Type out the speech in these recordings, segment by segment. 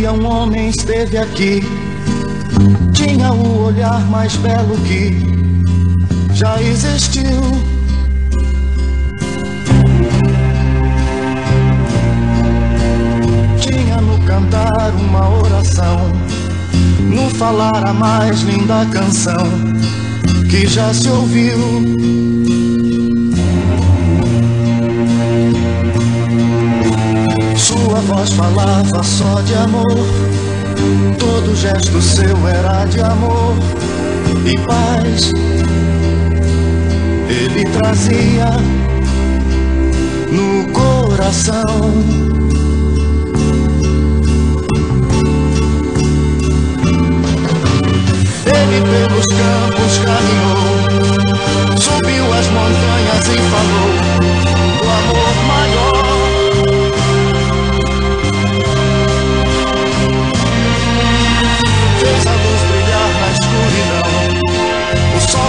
dia um homem esteve aqui, tinha o olhar mais belo que já existiu. Tinha no cantar uma oração, no falar a mais linda canção que já se ouviu. Voz falava só de amor. Todo gesto seu era de amor e paz. Ele trazia no coração. Ele pelos campos caminhou, subiu as montanhas e falou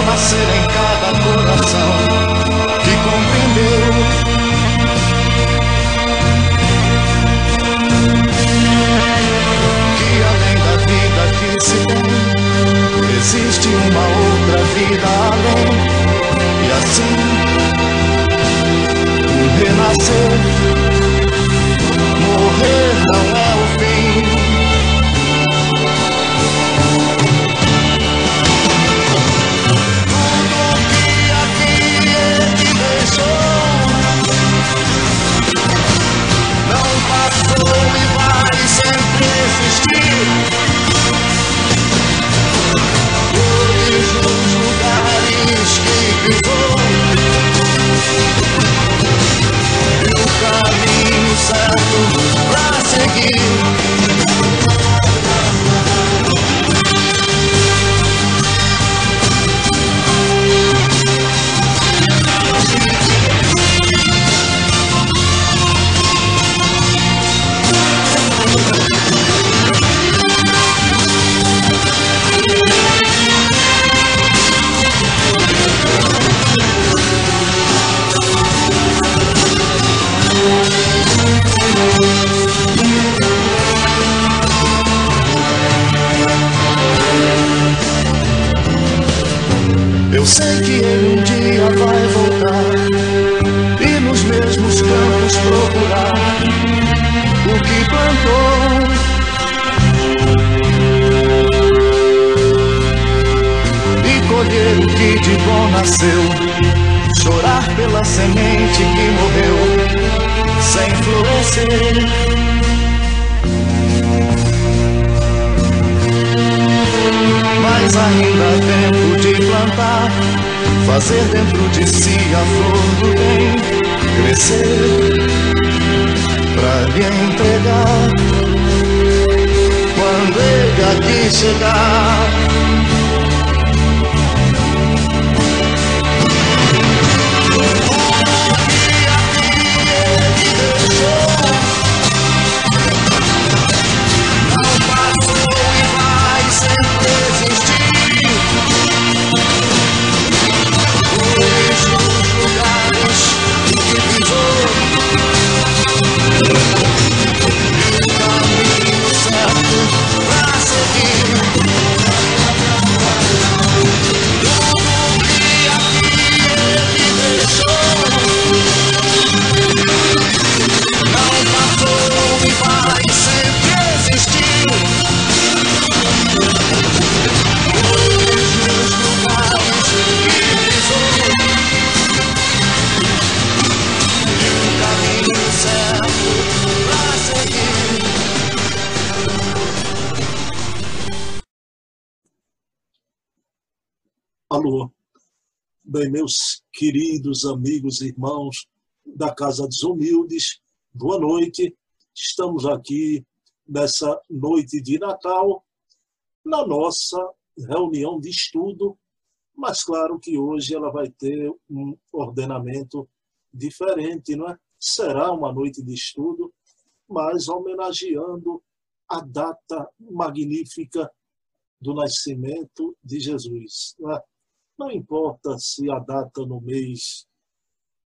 nascer em cada coração que compreendeu. Que além da vida que se tem, existe uma outra vida além. E assim, renascer, morrer voy a entregar cuando ella aquí llegar. Meus queridos amigos e irmãos da Casa dos Humildes, boa noite. Estamos aqui nessa noite de Natal, na nossa reunião de estudo, mas claro que hoje ela vai ter um ordenamento diferente, não é? Será uma noite de estudo, mas homenageando a data magnífica do nascimento de Jesus. Não é? Não importa se a data no mês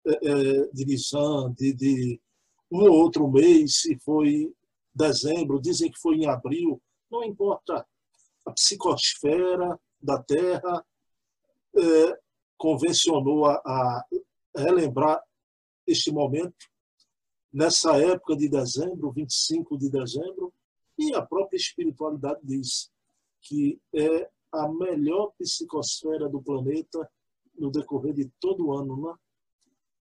é, é, de Nissan, de, de um ou outro mês, se foi dezembro, dizem que foi em abril, não importa. A psicosfera da Terra é, convencionou a, a relembrar este momento nessa época de dezembro, 25 de dezembro, e a própria espiritualidade diz que é a melhor psicosfera do planeta no decorrer de todo o ano, né?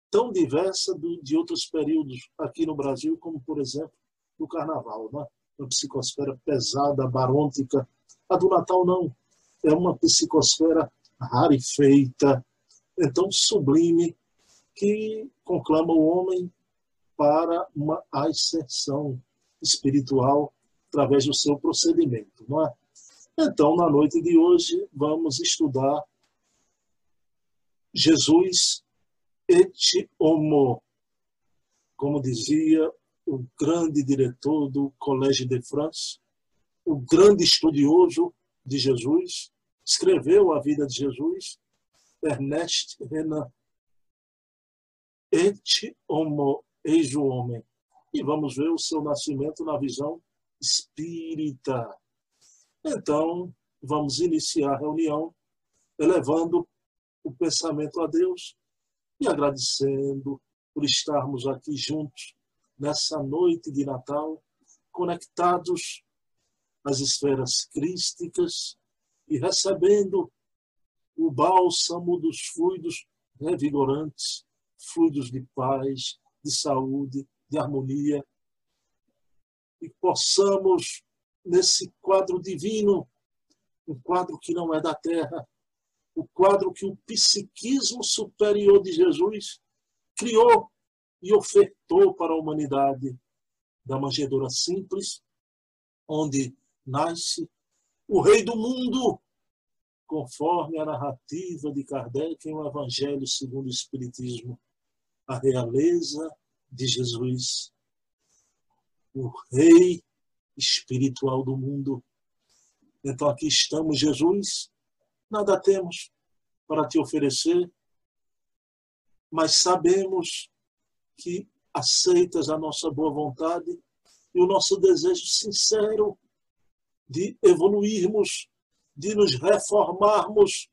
tão diversa do, de outros períodos aqui no Brasil, como, por exemplo, no Carnaval. Né? Uma psicosfera pesada, barôntica. A do Natal não. É uma psicosfera rarefeita, então sublime, que conclama o homem para uma ascensão espiritual através do seu procedimento. Não é? Então, na noite de hoje, vamos estudar Jesus et homo, como dizia o grande diretor do Collège de France, o grande estudioso de Jesus, escreveu a vida de Jesus, Ernest Renan. Et homo, eis o homem. E vamos ver o seu nascimento na visão espírita. Então, vamos iniciar a reunião elevando o pensamento a Deus e agradecendo por estarmos aqui juntos nessa noite de Natal, conectados às esferas crísticas e recebendo o bálsamo dos fluidos revigorantes, fluidos de paz, de saúde, de harmonia, e possamos, nesse quadro divino, um quadro que não é da terra, o quadro que o psiquismo superior de Jesus criou e ofertou para a humanidade. Da manjedoura simples, onde nasce o rei do mundo, conforme a narrativa de Kardec em o Evangelho segundo o Espiritismo, a realeza de Jesus, o rei espiritual do mundo. Então aqui estamos, Jesus, nada temos para te oferecer, mas sabemos que aceitas a nossa boa vontade e o nosso desejo sincero de evoluirmos, de nos reformarmos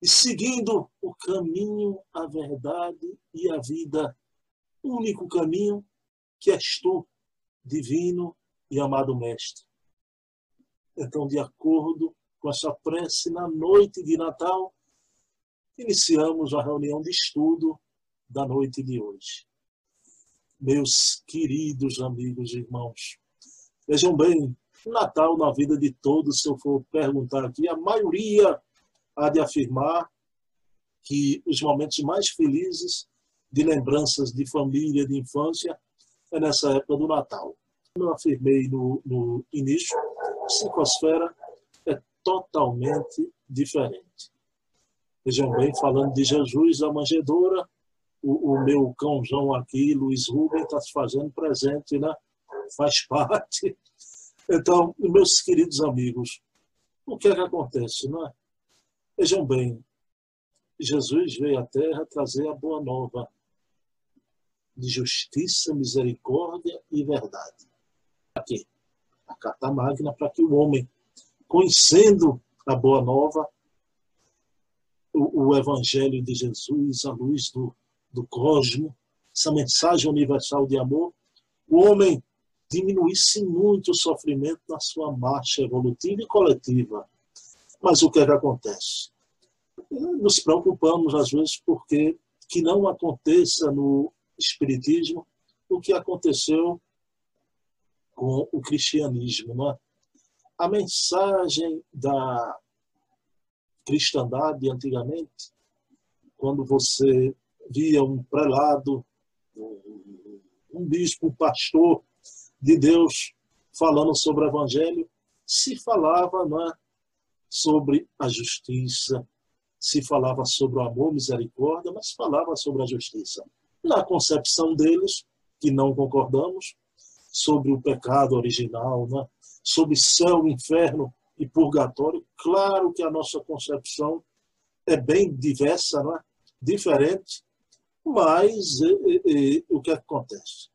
e seguindo o caminho, a verdade e a vida, único caminho que és tu, divino e amado Mestre. Então, de acordo com essa prece na noite de Natal, iniciamos a reunião de estudo da noite de hoje. Meus queridos amigos e irmãos, vejam bem, Natal na vida de todos, se eu for perguntar aqui, a maioria há de afirmar que os momentos mais felizes de lembranças de família, de infância, é nessa época do Natal. Como eu afirmei no, no início, psicosfera totalmente diferente. Vejam bem, falando de Jesus, a manjedoura, o, o meu cãozão aqui, Luiz Rubem, está se fazendo presente, né? Faz parte. Então, meus queridos amigos, o que é que acontece, não é? Vejam bem, Jesus veio à Terra trazer a boa nova de justiça, misericórdia e verdade. Aqui, a carta magna para que o homem conhecendo a Boa Nova, o, o Evangelho de Jesus, a luz do, do cosmo, essa mensagem universal de amor, o homem diminuísse muito o sofrimento na sua marcha evolutiva e coletiva. Mas o que é que acontece? Nos preocupamos, às vezes, porque que não aconteça no Espiritismo o que aconteceu com o cristianismo. Não é? a mensagem da cristandade antigamente, quando você via um prelado, um bispo, um pastor de Deus falando sobre o evangelho, se falava não é, sobre a justiça, se falava sobre o amor, misericórdia, mas falava sobre a justiça. Na concepção deles, que não concordamos, sobre o pecado original, né? sobre céu, inferno e purgatório, claro que a nossa concepção é bem diversa, não é? diferente, mas e, e, o que acontece?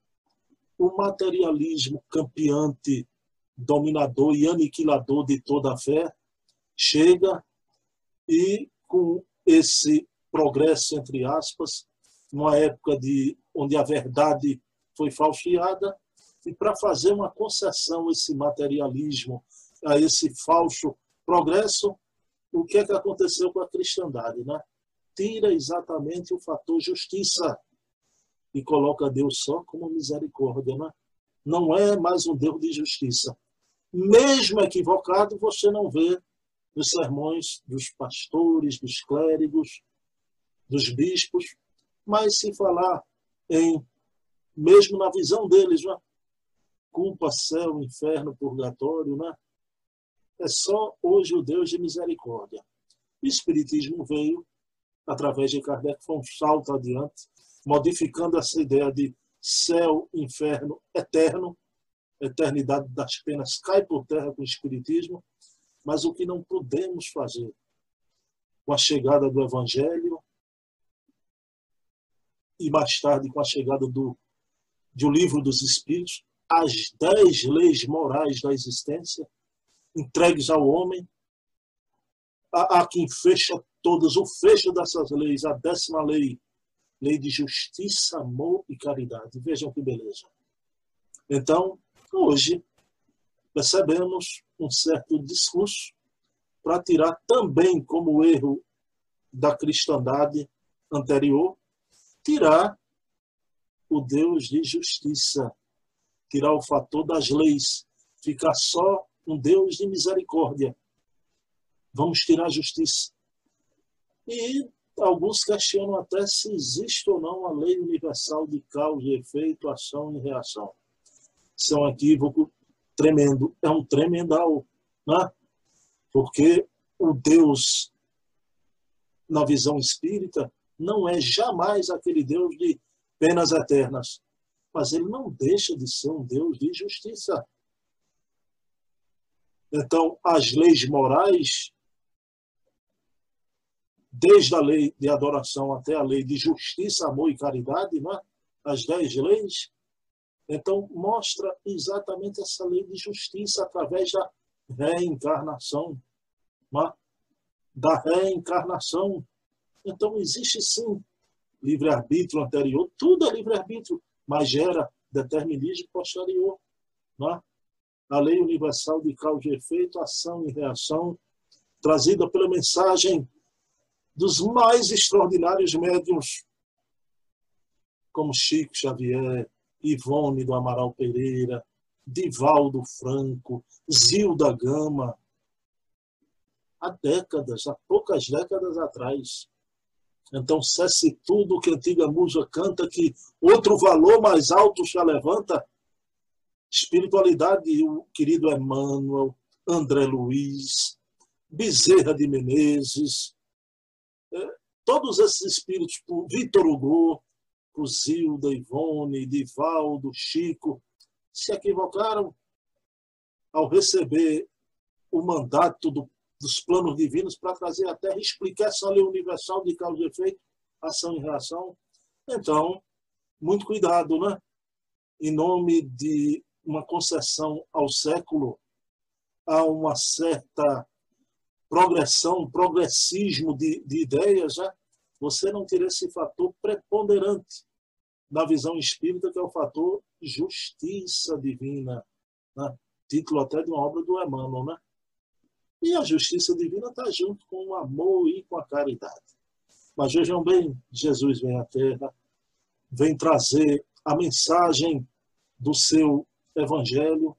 o materialismo campeante, dominador e aniquilador de toda a fé chega e com esse progresso entre aspas, numa época de onde a verdade foi falseada e para fazer uma concessão a esse materialismo, a esse falso progresso, o que é que aconteceu com a cristandade, né? Tira exatamente o fator justiça e coloca Deus só como misericórdia, né? Não é mais um Deus de justiça. Mesmo equivocado, você não vê nos sermões dos pastores, dos clérigos, dos bispos, mas se falar em, mesmo na visão deles, né? Culpa, céu, inferno, purgatório, né? é só hoje o Deus de misericórdia. O Espiritismo veio, através de Kardec, foi um salto adiante, modificando essa ideia de céu, inferno, eterno, eternidade das penas cai por terra com o Espiritismo, mas o que não podemos fazer com a chegada do Evangelho e mais tarde com a chegada do, de o livro dos Espíritos, as dez leis morais da existência, entregues ao homem. Há, há quem fecha todas, o fecho dessas leis, a décima lei, lei de justiça, amor e caridade. Vejam que beleza. Então, hoje, percebemos um certo discurso para tirar também como erro da cristandade anterior, tirar o Deus de justiça, tirar o fator das leis, ficar só um Deus de misericórdia. Vamos tirar a justiça. E alguns questionam até se existe ou não a lei universal de causa e efeito, ação e reação. Isso é um equívoco tremendo, é um tremendal, né? porque o Deus, na visão espírita, não é jamais aquele Deus de penas eternas, mas ele não deixa de ser um Deus de justiça. Então, as leis morais, desde a lei de adoração até a lei de justiça, amor e caridade, né? as dez leis, então mostra exatamente essa lei de justiça através da reencarnação. Né? Da reencarnação. Então existe sim livre-arbítrio anterior, tudo é livre-arbítrio, mas gera determinismo posterior. Né? a lei universal de causa e efeito, ação e reação, trazida pela mensagem dos mais extraordinários médiums, como Chico Xavier, Ivone do Amaral Pereira, Divaldo Franco, Zilda Gama, há décadas, há poucas décadas atrás. Então, cesse tudo que a antiga musa canta, que outro valor mais alto se levanta, espiritualidade, o querido Emmanuel, André Luiz, Bezerra de Menezes, é, todos esses espíritos, Vitor Hugo, por Zilda, Ivone, Divaldo, Chico, se equivocaram ao receber o mandato do, dos planos divinos para trazer à Terra explicação lei universal de causa e efeito, ação e reação. Então, muito cuidado, né? Em nome de uma concessão ao século, há uma certa progressão, progressismo de, de ideias, já, você não teria esse fator preponderante na visão espírita, que é o fator justiça divina. Né? Título até de uma obra do Emmanuel. Né? E a justiça divina está junto com o amor e com a caridade. Mas vejam bem, Jesus vem à Terra, vem trazer a mensagem do seu evangelho,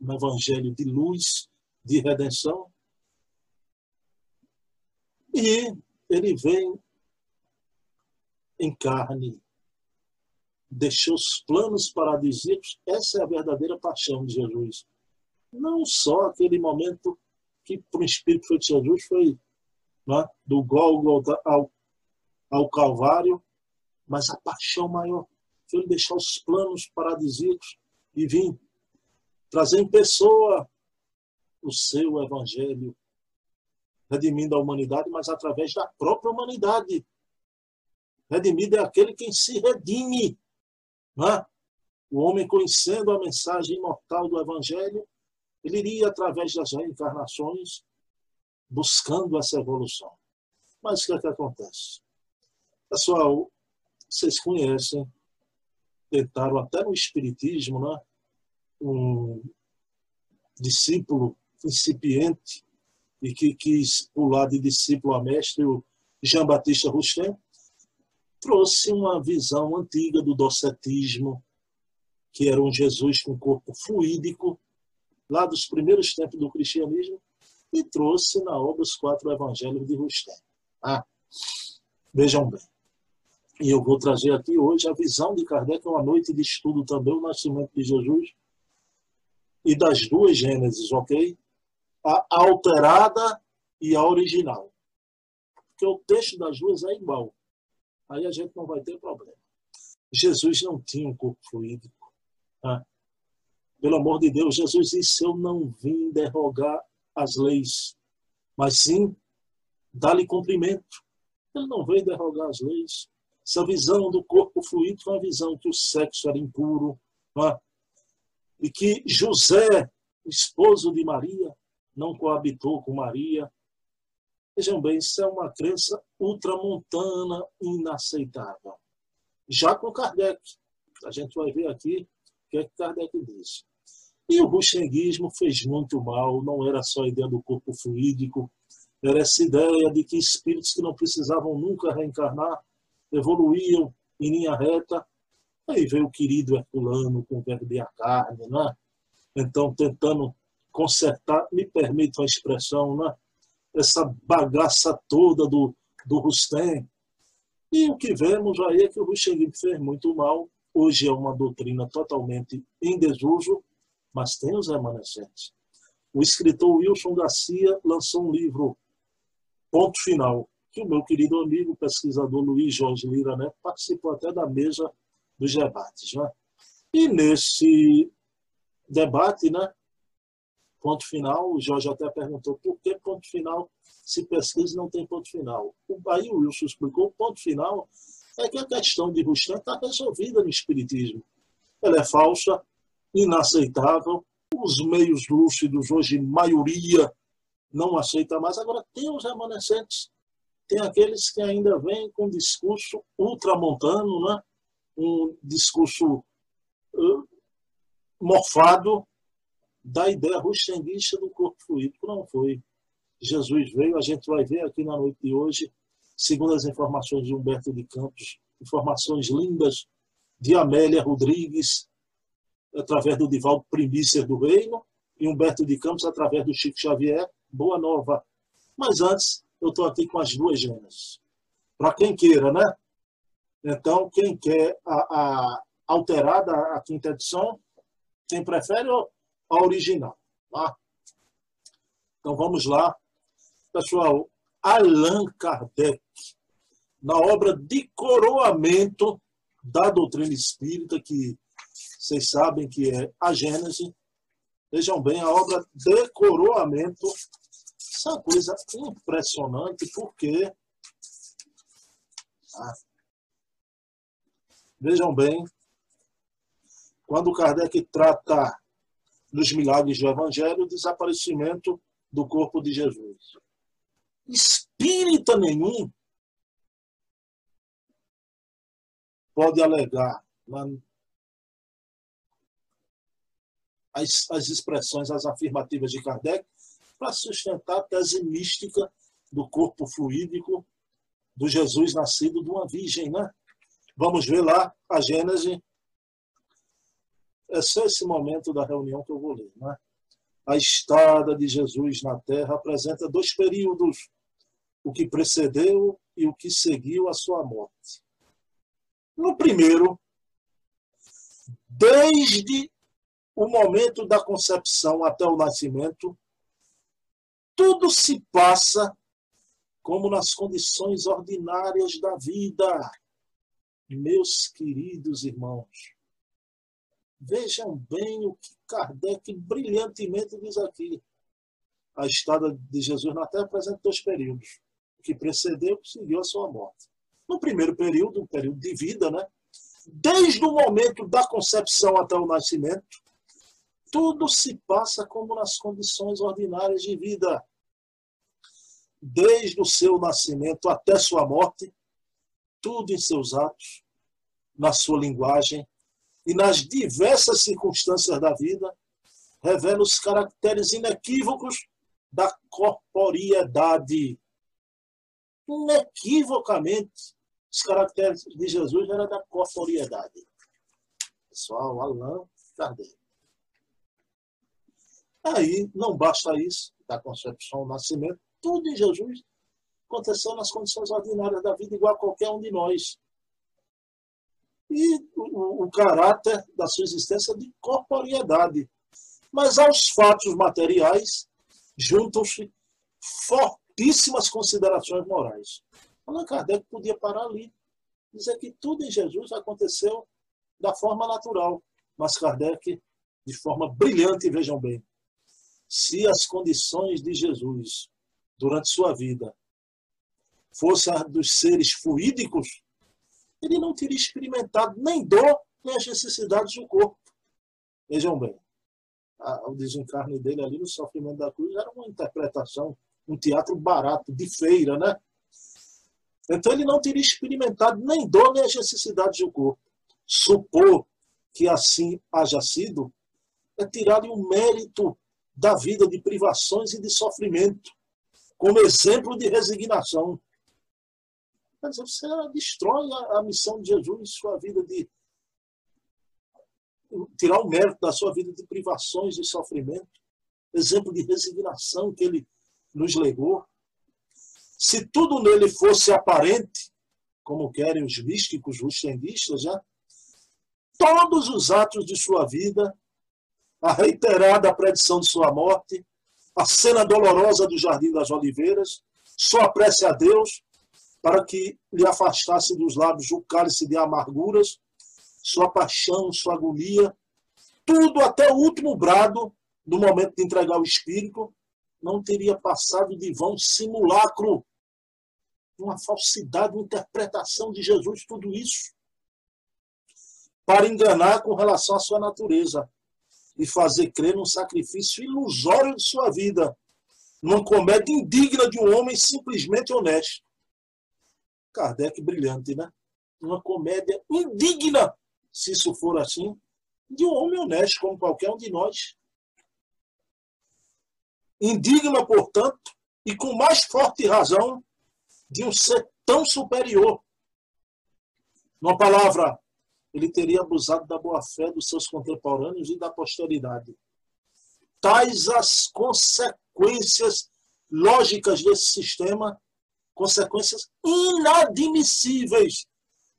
um evangelho de luz, de redenção. E ele vem em carne, deixou os planos paradisíacos. Essa é a verdadeira paixão de Jesus. Não só aquele momento que para o Espírito foi de Jesus foi né, do Gólgota ao, ao Calvário, mas a paixão maior ele deixar os planos paradisíacos e vir trazer em pessoa o seu evangelho, redimindo a humanidade, mas através da própria humanidade. Redimido é aquele quem se redime. Não é? O homem, conhecendo a mensagem imortal do Evangelho, ele iria, através das reencarnações, buscando essa evolução. Mas o que é que acontece? Pessoal, vocês conhecem, tentaram até no Espiritismo, né? um discípulo incipiente e que quis pular de discípulo a mestre, o Jean Batista Rousseau, trouxe uma visão antiga do docetismo, que era um Jesus com corpo fluídico, lá dos primeiros tempos do cristianismo, e trouxe na obra os quatro evangelhos de Rousseau. Ah, vejam bem. E eu vou trazer aqui hoje a visão de Kardec, uma noite de estudo também, o nascimento de Jesus, e das duas Gênesis, ok? A alterada e a original. Porque o texto das duas é igual. Aí a gente não vai ter problema. Jesus não tinha um corpo fluídico. Ah. Pelo amor de Deus, Jesus disse: Eu não vim derrogar as leis, mas sim dar-lhe cumprimento. Ele não veio derrogar as leis. Essa visão do corpo fluídico é uma visão que o sexo era impuro, é? e que José, esposo de Maria, não coabitou com Maria. Vejam bem, isso é uma crença ultramontana inaceitável. Já com Kardec, a gente vai ver aqui o que, é que Kardec diz. E o ruxenguismo fez muito mal, não era só a ideia do corpo fluídico, era essa ideia de que espíritos que não precisavam nunca reencarnar evoluíam em linha reta. Aí veio o querido Herculano com o verbo de a carne, né? Então, tentando consertar, me permite a expressão, né? essa bagaça toda do, do Rustem. E o que vemos aí é que o Rustem fez muito mal. Hoje é uma doutrina totalmente em desuso, mas tem os remanescentes. O escritor Wilson Garcia lançou um livro, Ponto Final, que o meu querido amigo pesquisador Luiz Jorge Lira Neto participou até da mesa dos debates. Né? E nesse debate, né, ponto final, o Jorge até perguntou por que ponto final se pesquisa não tem ponto final. Aí o Wilson explicou, ponto final é que a questão de Rustem está resolvida no Espiritismo. Ela é falsa, inaceitável, os meios lúcidos hoje, maioria, não aceita mais. Agora, tem os remanescentes tem aqueles que ainda vêm com discurso ultramontano, né? um discurso uh, morfado da ideia ruxenguista do corpo fluídico. Não foi. Jesus veio, a gente vai ver aqui na noite de hoje, segundo as informações de Humberto de Campos, informações lindas de Amélia Rodrigues, através do Divaldo Primícer do Reino, e Humberto de Campos, através do Chico Xavier. Boa nova. Mas antes, eu estou aqui com as duas gênesis. Para quem queira, né? Então, quem quer a, a alterada, a quinta edição, quem prefere a original. Tá? Então, vamos lá. Pessoal, Allan Kardec, na obra de coroamento da doutrina espírita, que vocês sabem que é a Gênese. Vejam bem, a obra de coroamento isso é uma coisa impressionante, porque. Ah, vejam bem, quando Kardec trata dos milagres do Evangelho, o desaparecimento do corpo de Jesus. Espírita nenhum pode alegar as, as expressões, as afirmativas de Kardec, para sustentar a tese mística do corpo fluídico do Jesus nascido de uma virgem, né? Vamos ver lá a Gênese. É só esse momento da reunião que eu vou ler, né? A estada de Jesus na terra apresenta dois períodos, o que precedeu e o que seguiu a sua morte. No primeiro, desde o momento da concepção até o nascimento, tudo se passa como nas condições ordinárias da vida. Meus queridos irmãos, vejam bem o que Kardec brilhantemente diz aqui. A estada de Jesus na Terra apresenta dois períodos. O que precedeu e seguiu a sua morte. No primeiro período, um período de vida, né? desde o momento da concepção até o nascimento, tudo se passa como nas condições ordinárias de vida. Desde o seu nascimento até sua morte, tudo em seus atos, na sua linguagem e nas diversas circunstâncias da vida, revela os caracteres inequívocos da corporiedade. Inequivocamente, os caracteres de Jesus eram da corporiedade. Pessoal, Alain Kardec. Aí, não basta isso, da concepção ao nascimento, tudo em Jesus aconteceu nas condições ordinárias da vida, igual a qualquer um de nós. E o, o caráter da sua existência de corporiedade. Mas aos fatos materiais juntam-se fortíssimas considerações morais. Allan Kardec podia parar ali, dizer que tudo em Jesus aconteceu da forma natural, mas Kardec, de forma brilhante, vejam bem, se as condições de Jesus durante sua vida fossem dos seres fluídicos, ele não teria experimentado nem dor, nem as necessidades do corpo. Vejam bem, o desencarne dele ali no sofrimento da cruz era uma interpretação, um teatro barato, de feira, né? Então ele não teria experimentado nem dor nem as necessidades do corpo. Supor que assim haja sido é tirar-lhe o mérito da vida de privações e de sofrimento, como exemplo de resignação. Mas você destrói a, missão de Jesus, sua vida de tirar o mérito da sua vida de privações e sofrimento, exemplo de resignação que ele nos legou. Se tudo nele fosse aparente, como querem os místicos, os tendistas, já, todos os atos de sua vida, a reiterada predição de sua morte, a cena dolorosa do Jardim das Oliveiras, sua prece a Deus para que lhe afastasse dos lábios o cálice de amarguras, sua paixão, sua agonia, tudo até o último brado, no momento de entregar o espírito, não teria passado de vão simulacro. Uma falsidade, uma interpretação de Jesus, tudo isso, para enganar com relação à sua natureza e fazer crer num sacrifício ilusório de sua vida, numa comédia indigna de um homem simplesmente honesto. Kardec brilhante, né? Uma comédia indigna, se isso for assim, de um homem honesto, como qualquer um de nós. Indigna, portanto, e com mais forte razão, de um ser tão superior. Numa palavra, ele teria abusado da boa-fé dos seus contemporâneos e da posteridade. Tais as consequências lógicas desse sistema, consequências inadmissíveis,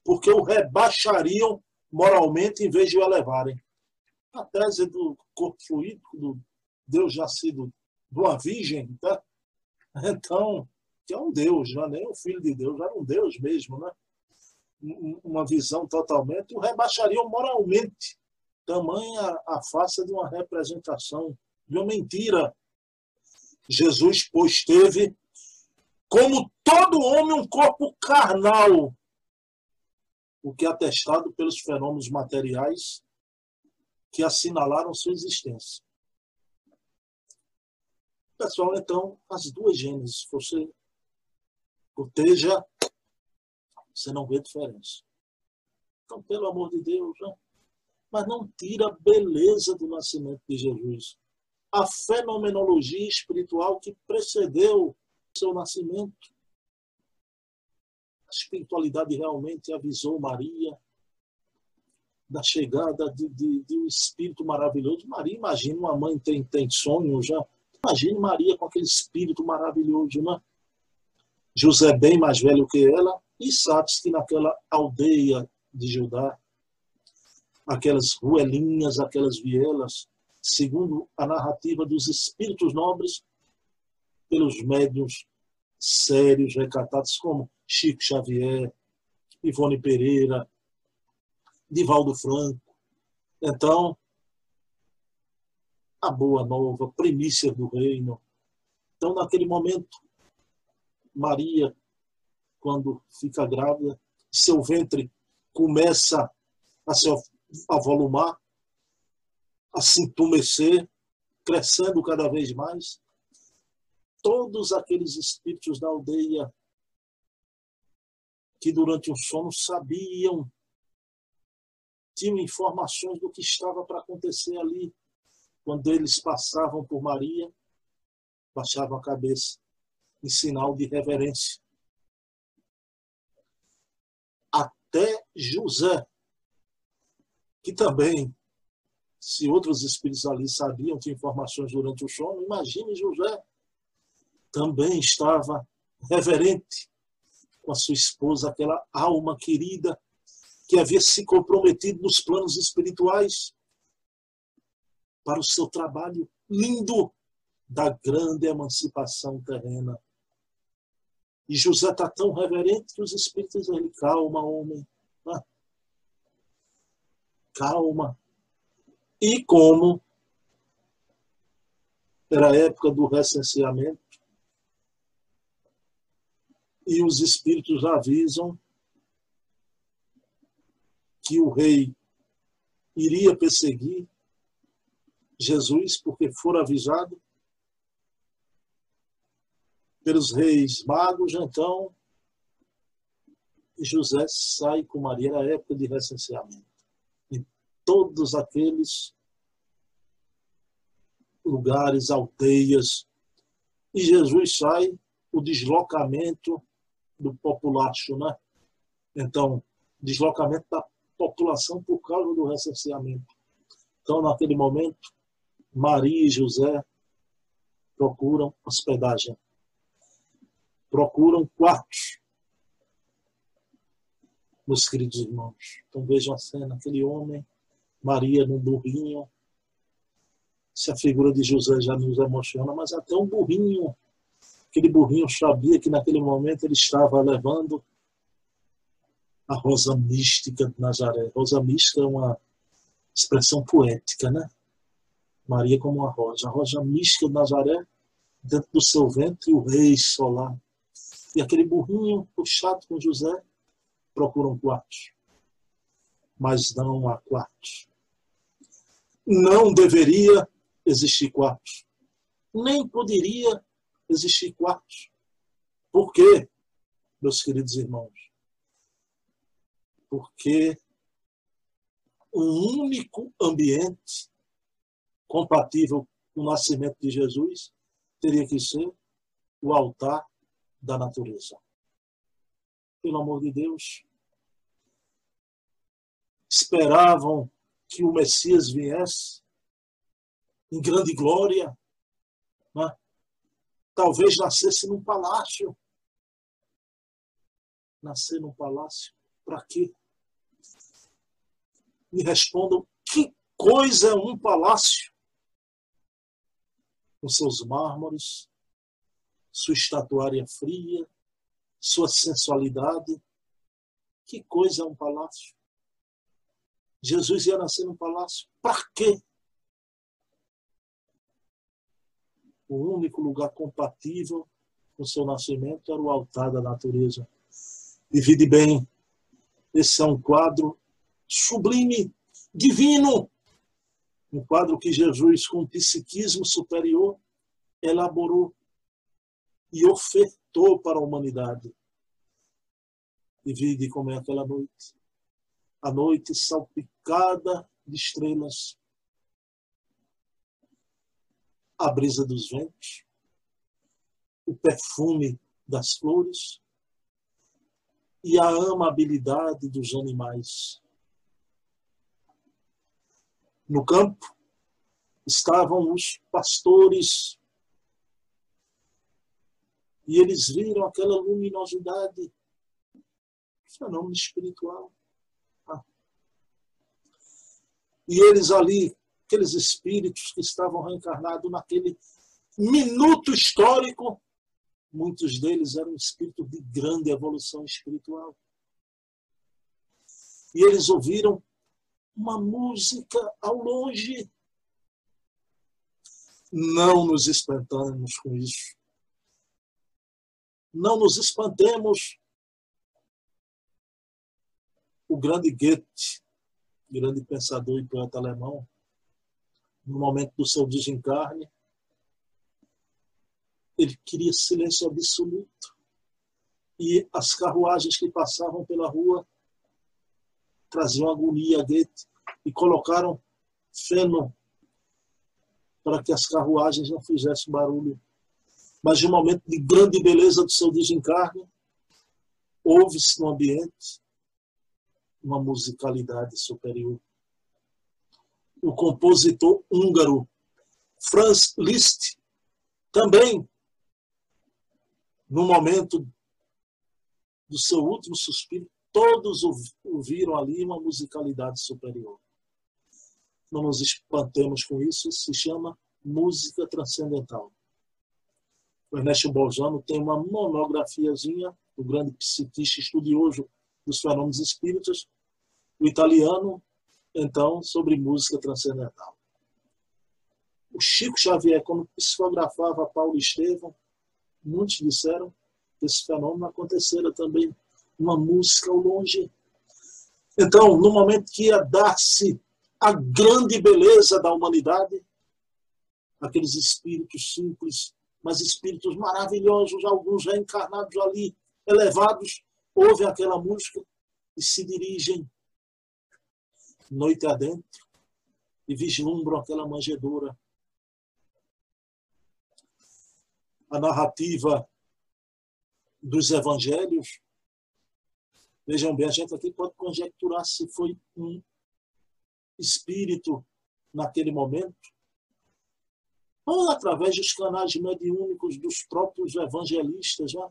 porque o rebaixariam moralmente em vez de o elevarem. A tese do corpo fluídico, do Deus já sido de uma virgem, tá? Então, que é um Deus, não é nem o Filho de Deus, era um Deus mesmo, né? Uma visão totalmente, o rebaixariam moralmente. Tamanha a face de uma representação, de uma mentira. Jesus, pois, teve, como todo homem, um corpo carnal, o que é atestado pelos fenômenos materiais que assinalaram sua existência. Pessoal, então, as duas gênesis, você proteja, você não vê diferença. Então, pelo amor de Deus, mas não tira a beleza do nascimento de Jesus. A fenomenologia espiritual que precedeu seu nascimento. A espiritualidade realmente avisou Maria da chegada de, de, de um espírito maravilhoso. Maria, imagina uma mãe tem, tem sonho já. Imagine Maria com aquele espírito maravilhoso, né? José bem mais velho que ela, e sabe-se que naquela aldeia de Judá, aquelas ruelinhas, aquelas vielas, segundo a narrativa dos espíritos nobres, pelos médios sérios, recatados, como Chico Xavier, Ivone Pereira, Divaldo Franco. Então, a boa nova, primícia do reino. Então, naquele momento, Maria, quando fica grávida, seu ventre começa a se avolumar, a se entumecer, crescendo cada vez mais. Todos aqueles espíritos da aldeia que durante o sono sabiam, tinham informações do que estava para acontecer ali. Quando eles passavam por Maria, baixavam a cabeça em sinal de reverência. Até José, que também, se outros espíritos ali sabiam, tinham informações durante o sono, imagine José, também estava reverente com a sua esposa, aquela alma querida que havia se comprometido nos planos espirituais para o seu trabalho lindo da grande emancipação terrena. E José está tão reverente que os espíritos dizem, calma, homem. Né? Calma. E como era a época do recenseamento, e os espíritos avisam que o rei iria perseguir Jesus porque for avisado pelos reis magos, então José sai com Maria na época de recenseamento. Em todos aqueles lugares, aldeias, e Jesus sai o deslocamento do populacho, né? Então, deslocamento da população por causa do recenseamento. Então, naquele momento, Maria e José procuram hospedagem, procuram quartos, meus queridos irmãos. Então, vejam a cena: aquele homem, Maria num burrinho. Se a figura de José já nos emociona, mas até um burrinho Aquele burrinho sabia que naquele momento ele estava levando a rosa mística de Nazaré. Rosa mística é uma expressão poética, né? Maria como uma rosa. A rosa mística de Nazaré, dentro do seu ventre, o rei solar. E aquele burrinho puxado com José procuram quartos. Mas não há quartos. Não deveria existir quartos. Nem poderia existir quartos. Por quê, meus queridos irmãos? Porque um único ambiente compatível com o nascimento de Jesus teria que ser o altar da natureza. Pelo amor de Deus, esperavam que o Messias viesse em grande glória, né? talvez nascesse num palácio. Nascer num palácio, para quê? Me respondam, que coisa é um palácio? Com seus mármores, sua estatuária fria, sua sensualidade. Que coisa é um palácio? Jesus ia nascer num palácio. Para quê? o único lugar compatível com seu nascimento era o altar da natureza. Divide bem. Esse é um quadro sublime, divino. Um quadro que Jesus, com um psiquismo superior, elaborou e ofertou para a humanidade. Divide como é aquela noite. A noite salpicada de estrelas, a brisa dos ventos, o perfume das flores e a amabilidade dos animais. No campo estavam os pastores e eles viram aquela luminosidade, fenômeno espiritual. Ah. E eles ali aqueles espíritos que estavam reencarnados naquele minuto histórico, muitos deles eram espíritos de grande evolução espiritual. E eles ouviram uma música ao longe. Não nos espantamos com isso. Não nos espantemos. O grande Goethe grande pensador e poeta alemão, no momento do seu desencarne, ele queria silêncio absoluto. E as carruagens que passavam pela rua traziam agonia a Goethe e colocaram feno para que as carruagens não fizessem barulho. Mas de um momento de grande beleza do seu desencarne, houve-se no ambiente uma musicalidade superior. O compositor húngaro Franz Liszt também, no momento do seu último suspiro, todos ouviram ali uma musicalidade superior. Não nos espantemos com isso, isso se chama música transcendental. O Ernesto Bolzano tem uma monografiazinha, o grande psiquista estudioso dos fenômenos espíritas, o italiano, então, sobre música transcendental. O Chico Xavier, quando psicografava Paulo Estevam, muitos disseram que esse fenômeno acontecera também uma música ao longe. Então, no momento que ia dar-se a grande beleza da humanidade, aqueles espíritos simples, mas espíritos maravilhosos, alguns reencarnados ali, elevados, ouvem aquela música e se dirigem noite adentro e vislumbram aquela manjedoura. A narrativa dos evangelhos Vejam bem, a gente aqui pode conjecturar se foi um espírito naquele momento, ou através dos canais mediúnicos dos próprios evangelistas. Né?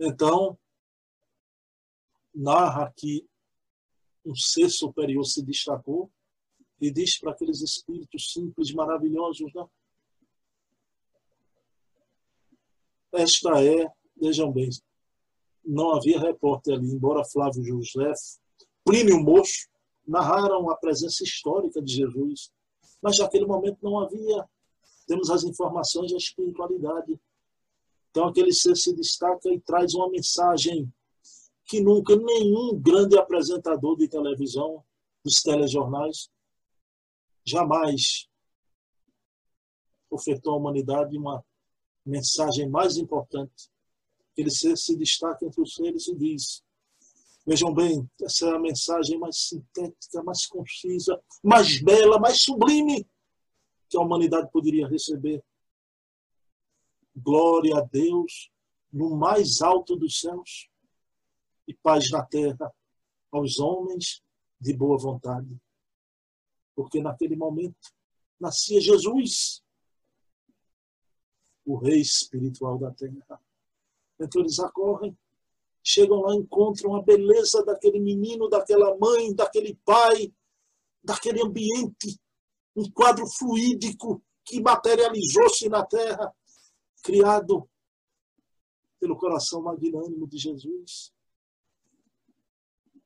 Então, narra que um ser superior se destacou e diz para aqueles espíritos simples, maravilhosos, né? Esta é, vejam bem, não havia repórter ali, embora Flávio José, Plínio Mocho, narraram a presença histórica de Jesus. Mas naquele momento não havia. Temos as informações da espiritualidade. Então aquele ser se destaca e traz uma mensagem que nunca nenhum grande apresentador de televisão, dos telejornais, jamais ofertou à humanidade uma mensagem mais importante ele se, se destaca entre os seres e diz: Vejam bem, essa é a mensagem mais sintética, mais concisa, mais bela, mais sublime que a humanidade poderia receber. Glória a Deus no mais alto dos céus e paz na terra aos homens de boa vontade. Porque naquele momento nascia Jesus, o Rei espiritual da terra. Então eles acorrem, chegam lá, encontram a beleza daquele menino, daquela mãe, daquele pai, daquele ambiente, um quadro fluídico que materializou-se na terra, criado pelo coração magnânimo de Jesus.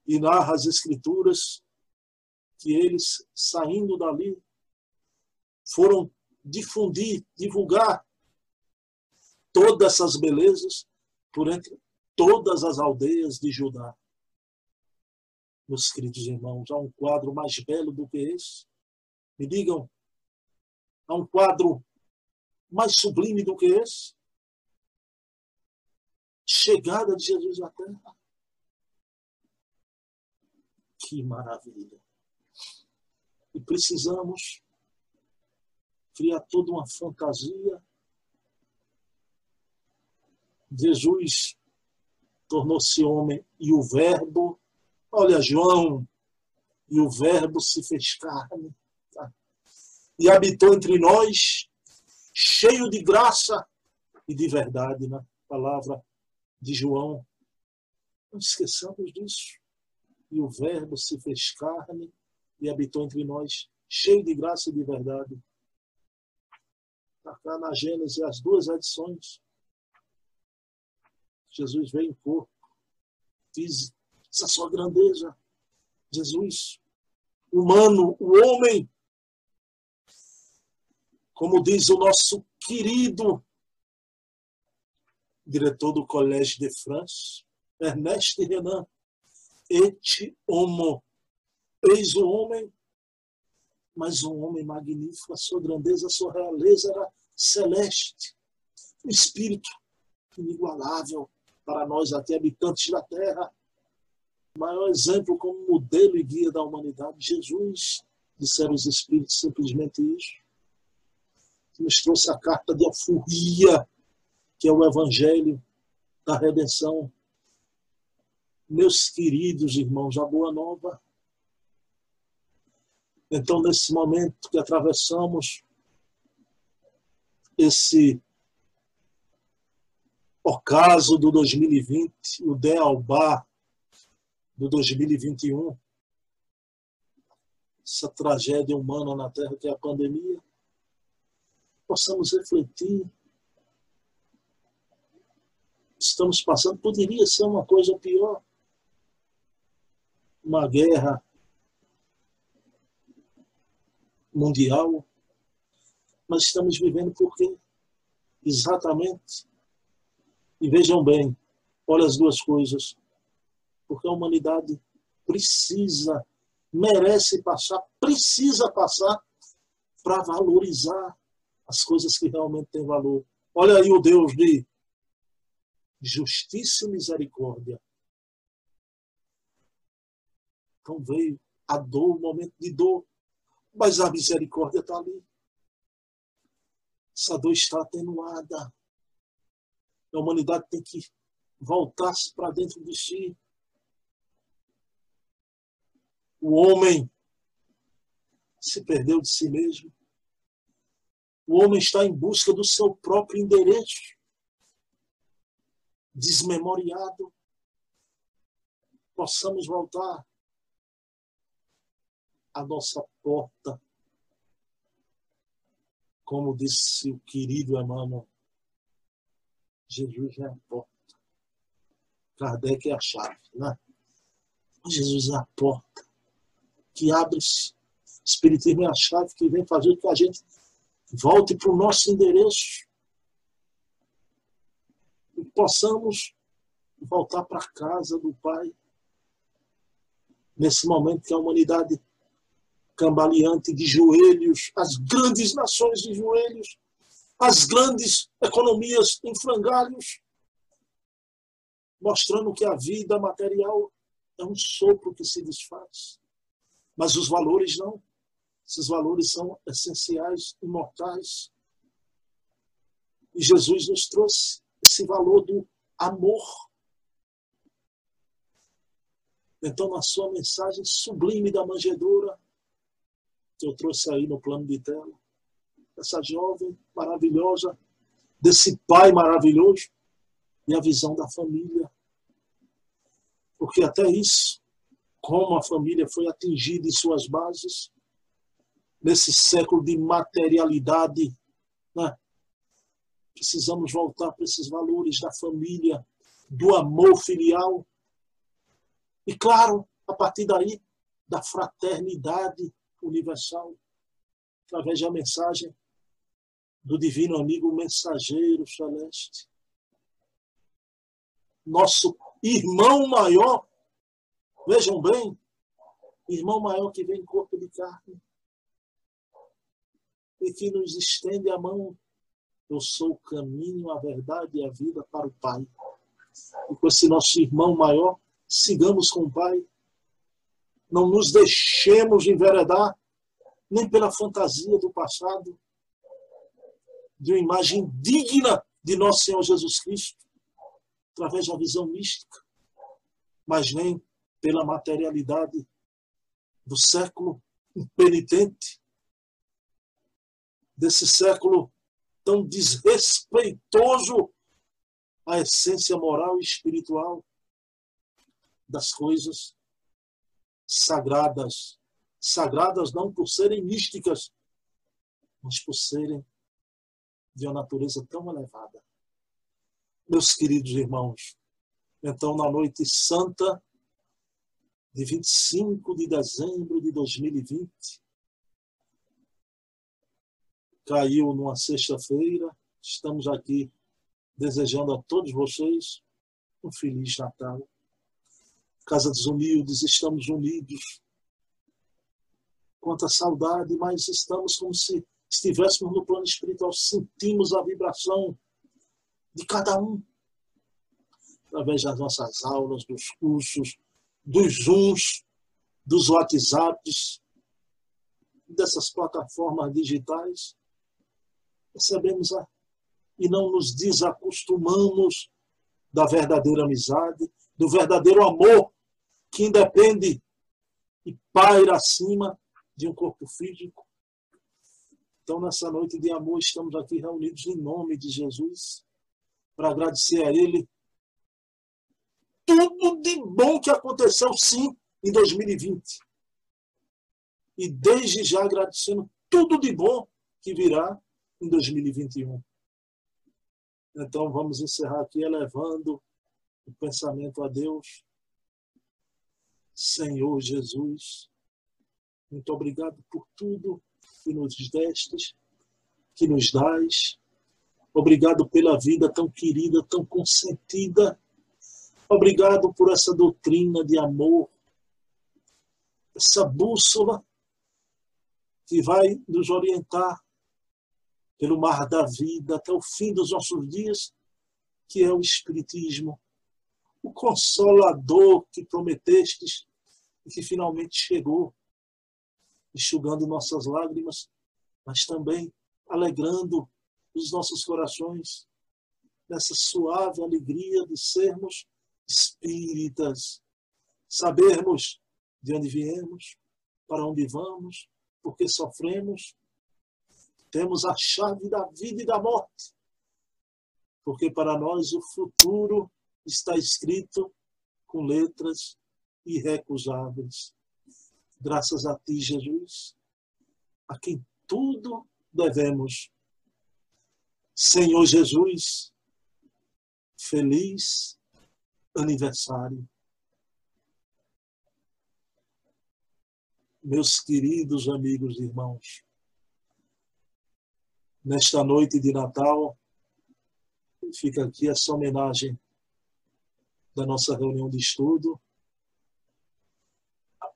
E narra as Escrituras que eles, saindo dali, foram difundir, divulgar todas essas belezas por entre todas as aldeias de Judá. Meus queridos irmãos, há um quadro mais belo do que esse? Me digam, há um quadro mais sublime do que esse? Chegada de Jesus à Terra. Que maravilha! E precisamos criar toda uma fantasia Jesus tornou-se homem e o Verbo, olha, João, e o Verbo se fez carne tá? e habitou entre nós, cheio de graça e de verdade, na palavra de João. Não esqueçamos disso. E o Verbo se fez carne e habitou entre nós, cheio de graça e de verdade. Está cá na Gênesis as duas edições Jesus veio em corpo físico, essa sua grandeza. Jesus, humano, o homem, como diz o nosso querido diretor do Collège de France, Ernest Renan, et homo. Eis o homem, mas um homem magnífico, a sua grandeza, a sua realeza era celeste. Um espírito inigualável para nós, até habitantes da terra. Maior exemplo como modelo e guia da humanidade, Jesus, disseram os espíritos simplesmente isso. Nos trouxe a carta de alforria, que é o evangelho da redenção. Meus queridos irmãos, a boa nova. Então, nesse momento que atravessamos esse ocaso do 2020, o Dealbar do 2021, essa tragédia humana na Terra que é a pandemia, possamos refletir. Estamos passando, poderia ser uma coisa pior. Uma guerra mundial, mas estamos vivendo por quê? Exatamente. E vejam bem, olha as duas coisas. Porque a humanidade precisa merece passar, precisa passar para valorizar as coisas que realmente têm valor. Olha aí o Deus de justiça e misericórdia. Então veio a dor, o momento de dor, mas a misericórdia está ali. Essa dor está atenuada. A humanidade tem que voltar-se para dentro de si o homem se perdeu de si mesmo. O homem está em busca do seu próprio endereço, desmemoriado. Possamos voltar à nossa porta, como disse o querido Emmanuel. Jesus é a porta. Kardec é a chave, né? Jesus é a porta que abre-se. Espiritismo é a chave que vem fazer com que a gente volte para o nosso endereço e possamos voltar para a casa do Pai. Nesse momento que a humanidade cambaleante de joelhos, as grandes nações de joelhos, as grandes economias em frangalhos, mostrando que a vida material é um sopro que se desfaz. Mas os valores não. Esses valores são essenciais, imortais. E Jesus nos trouxe esse valor do amor. Então, na sua mensagem sublime da manjedoura, que eu trouxe aí no plano de tela, essa jovem maravilhosa, desse pai maravilhoso e a visão da família. Porque até isso como a família foi atingida em suas bases, nesse século de materialidade. Né? Precisamos voltar para esses valores da família, do amor filial. E, claro, a partir daí, da fraternidade universal, através da mensagem do divino amigo mensageiro celeste. Nosso irmão maior Vejam bem, irmão maior que vem em corpo de carne e que nos estende a mão. Eu sou o caminho, a verdade e a vida para o Pai. E com esse nosso irmão maior, sigamos com o Pai. Não nos deixemos enveredar nem pela fantasia do passado, de uma imagem digna de nosso Senhor Jesus Cristo, através da visão mística, mas nem pela materialidade do século impenitente, desse século tão desrespeitoso à essência moral e espiritual das coisas sagradas. Sagradas não por serem místicas, mas por serem de uma natureza tão elevada. Meus queridos irmãos, então, na noite santa de 25 de dezembro de 2020. Caiu numa sexta-feira. Estamos aqui desejando a todos vocês um Feliz Natal. Casa dos Humildes, estamos unidos. Quanta saudade, mas estamos como se estivéssemos no plano espiritual, sentimos a vibração de cada um, através das nossas aulas, dos cursos, dos Zooms, dos WhatsApps, dessas plataformas digitais. Recebemos a, e não nos desacostumamos da verdadeira amizade, do verdadeiro amor que independe e paira acima de um corpo físico. Então, nessa noite de amor, estamos aqui reunidos em nome de Jesus para agradecer a Ele tudo de bom que aconteceu, sim, em 2020. E desde já agradecendo tudo de bom que virá em 2021. Então, vamos encerrar aqui elevando o pensamento a Deus. Senhor Jesus, muito obrigado por tudo que nos destes, que nos dás. Obrigado pela vida tão querida, tão consentida. Obrigado por essa doutrina de amor, essa bússola que vai nos orientar pelo mar da vida até o fim dos nossos dias, que é o Espiritismo, o consolador que prometestes e que finalmente chegou enxugando nossas lágrimas, mas também alegrando os nossos corações nessa suave alegria de sermos espíritas, sabermos de onde viemos, para onde vamos, porque sofremos, temos a chave da vida e da morte, porque para nós o futuro está escrito com letras irrecusáveis graças a ti, Jesus, a quem tudo devemos. Senhor Jesus, feliz aniversário. Meus queridos amigos e irmãos, nesta noite de Natal, fica aqui essa homenagem da nossa reunião de estudo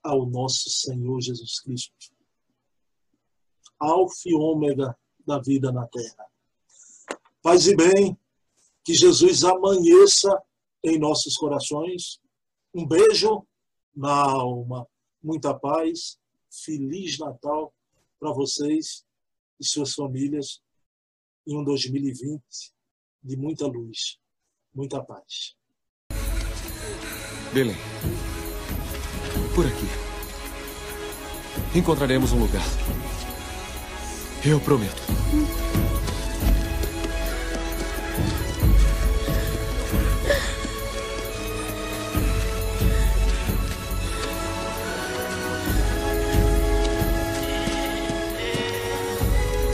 ao nosso Senhor Jesus Cristo. Alfa e ômega da vida na terra. Paz e bem, que Jesus amanheça em nossos corações. Um beijo na alma. Muita paz. Feliz Natal para vocês e suas famílias em um 2020 de muita luz, muita paz. Belém. Por aqui. Encontraremos um lugar. Eu prometo.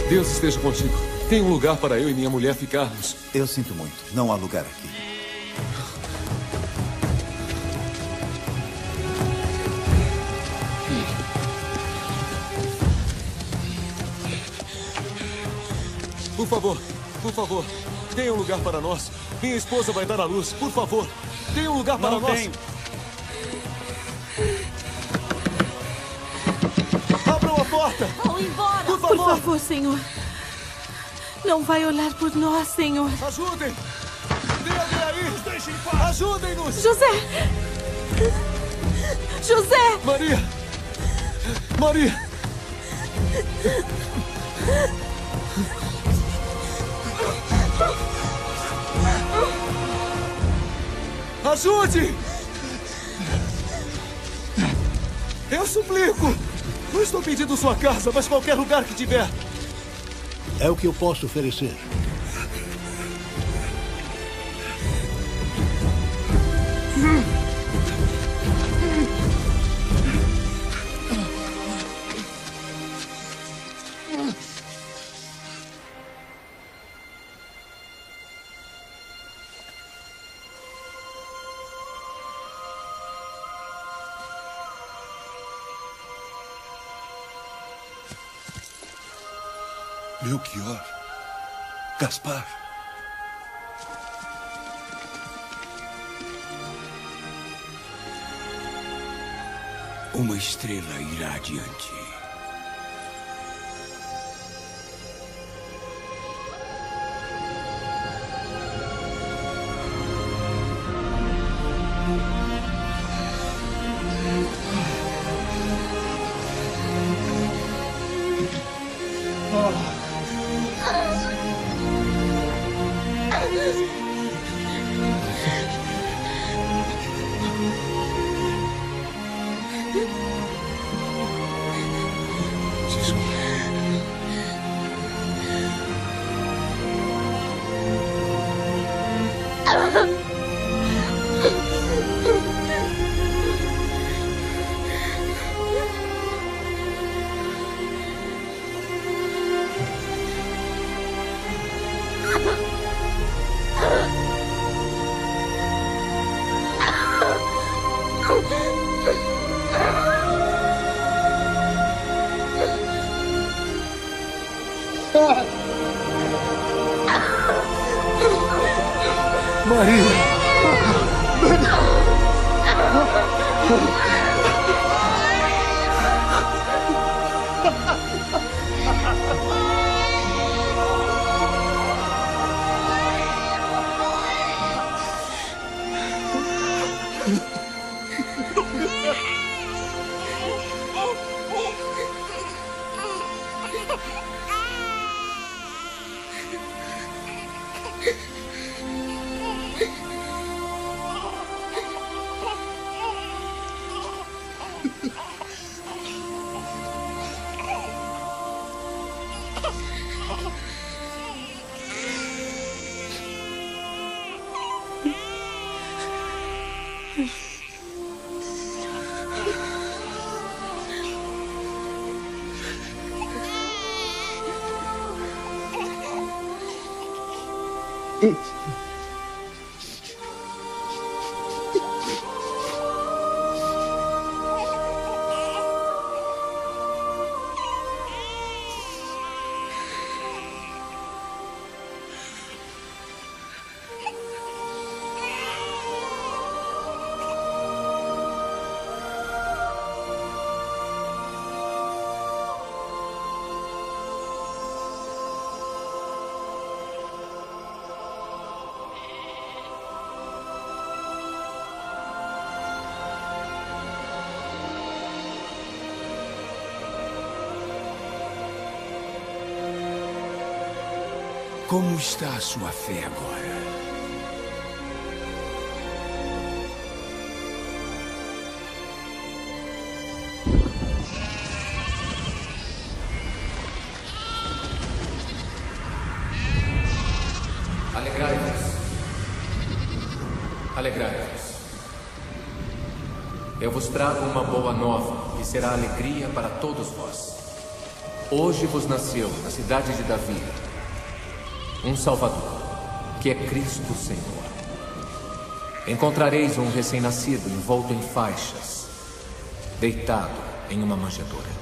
Deus esteja contigo. Tem um lugar para eu e minha mulher ficarmos. Eu sinto muito. Não há lugar aqui. Favor, por favor, tenha um lugar para nós. Minha esposa vai dar à luz. Por favor, tenha um lugar para Não nós. tenho. Abram a porta! Vão embora! Por Por favor, favor, Senhor. Não vai olhar por nós, Senhor. ajudem! Vem alguém aí! Nos deixem em paz! Ajudem-nos! José! José! Maria! Maria! Ajude! Eu suplico! Não estou pedindo sua casa, mas qualquer lugar que tiver. É o que eu posso oferecer. Belchior, Gaspar. Uma estrela irá adiante. 고 Como está a sua fé agora? Alegrai-vos. Alegrai-vos. Eu vos trago uma boa nova, que será alegria para todos vós. Hoje vos nasceu, na cidade de Davi, um Salvador, que é Cristo Senhor. Encontrareis um recém-nascido envolto em faixas, deitado em uma manjedoura.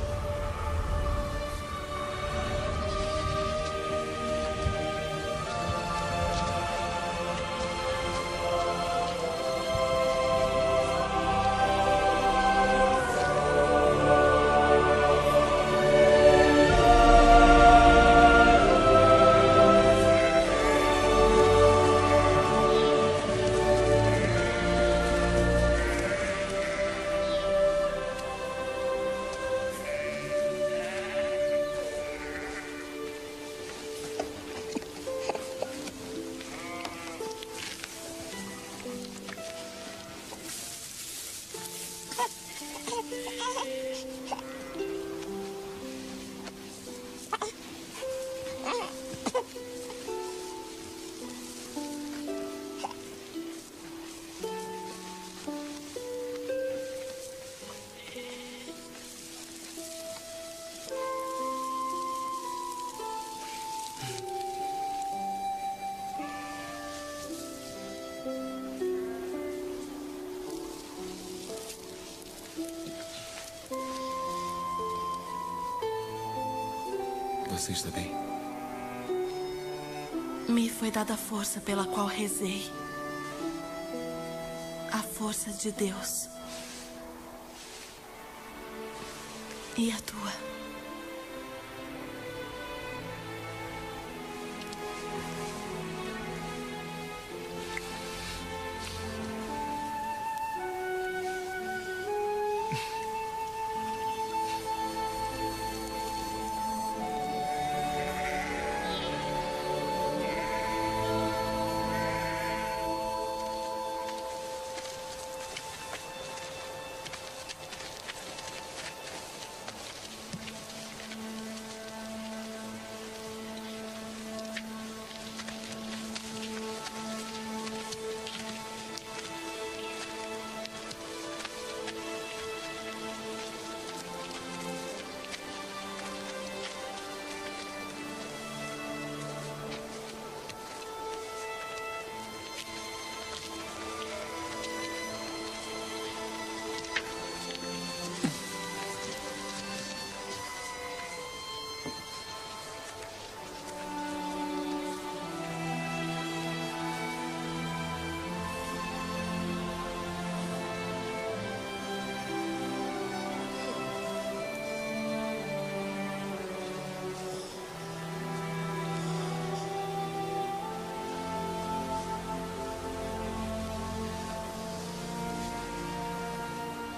Você está bem? Me foi dada a força pela qual rezei. A força de Deus. E a tua?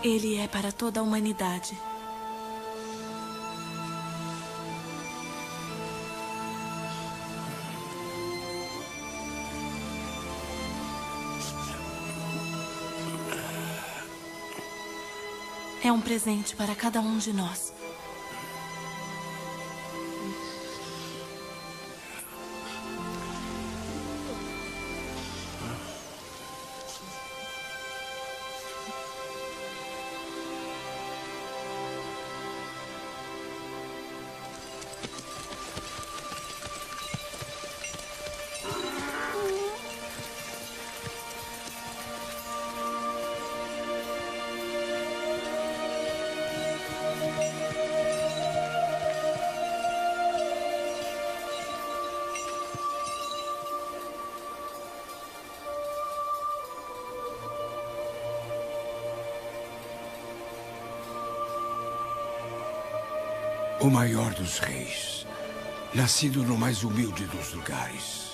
Ele é para toda a humanidade. É um presente para cada um de nós. Maior dos reis, nascido no mais humilde dos lugares.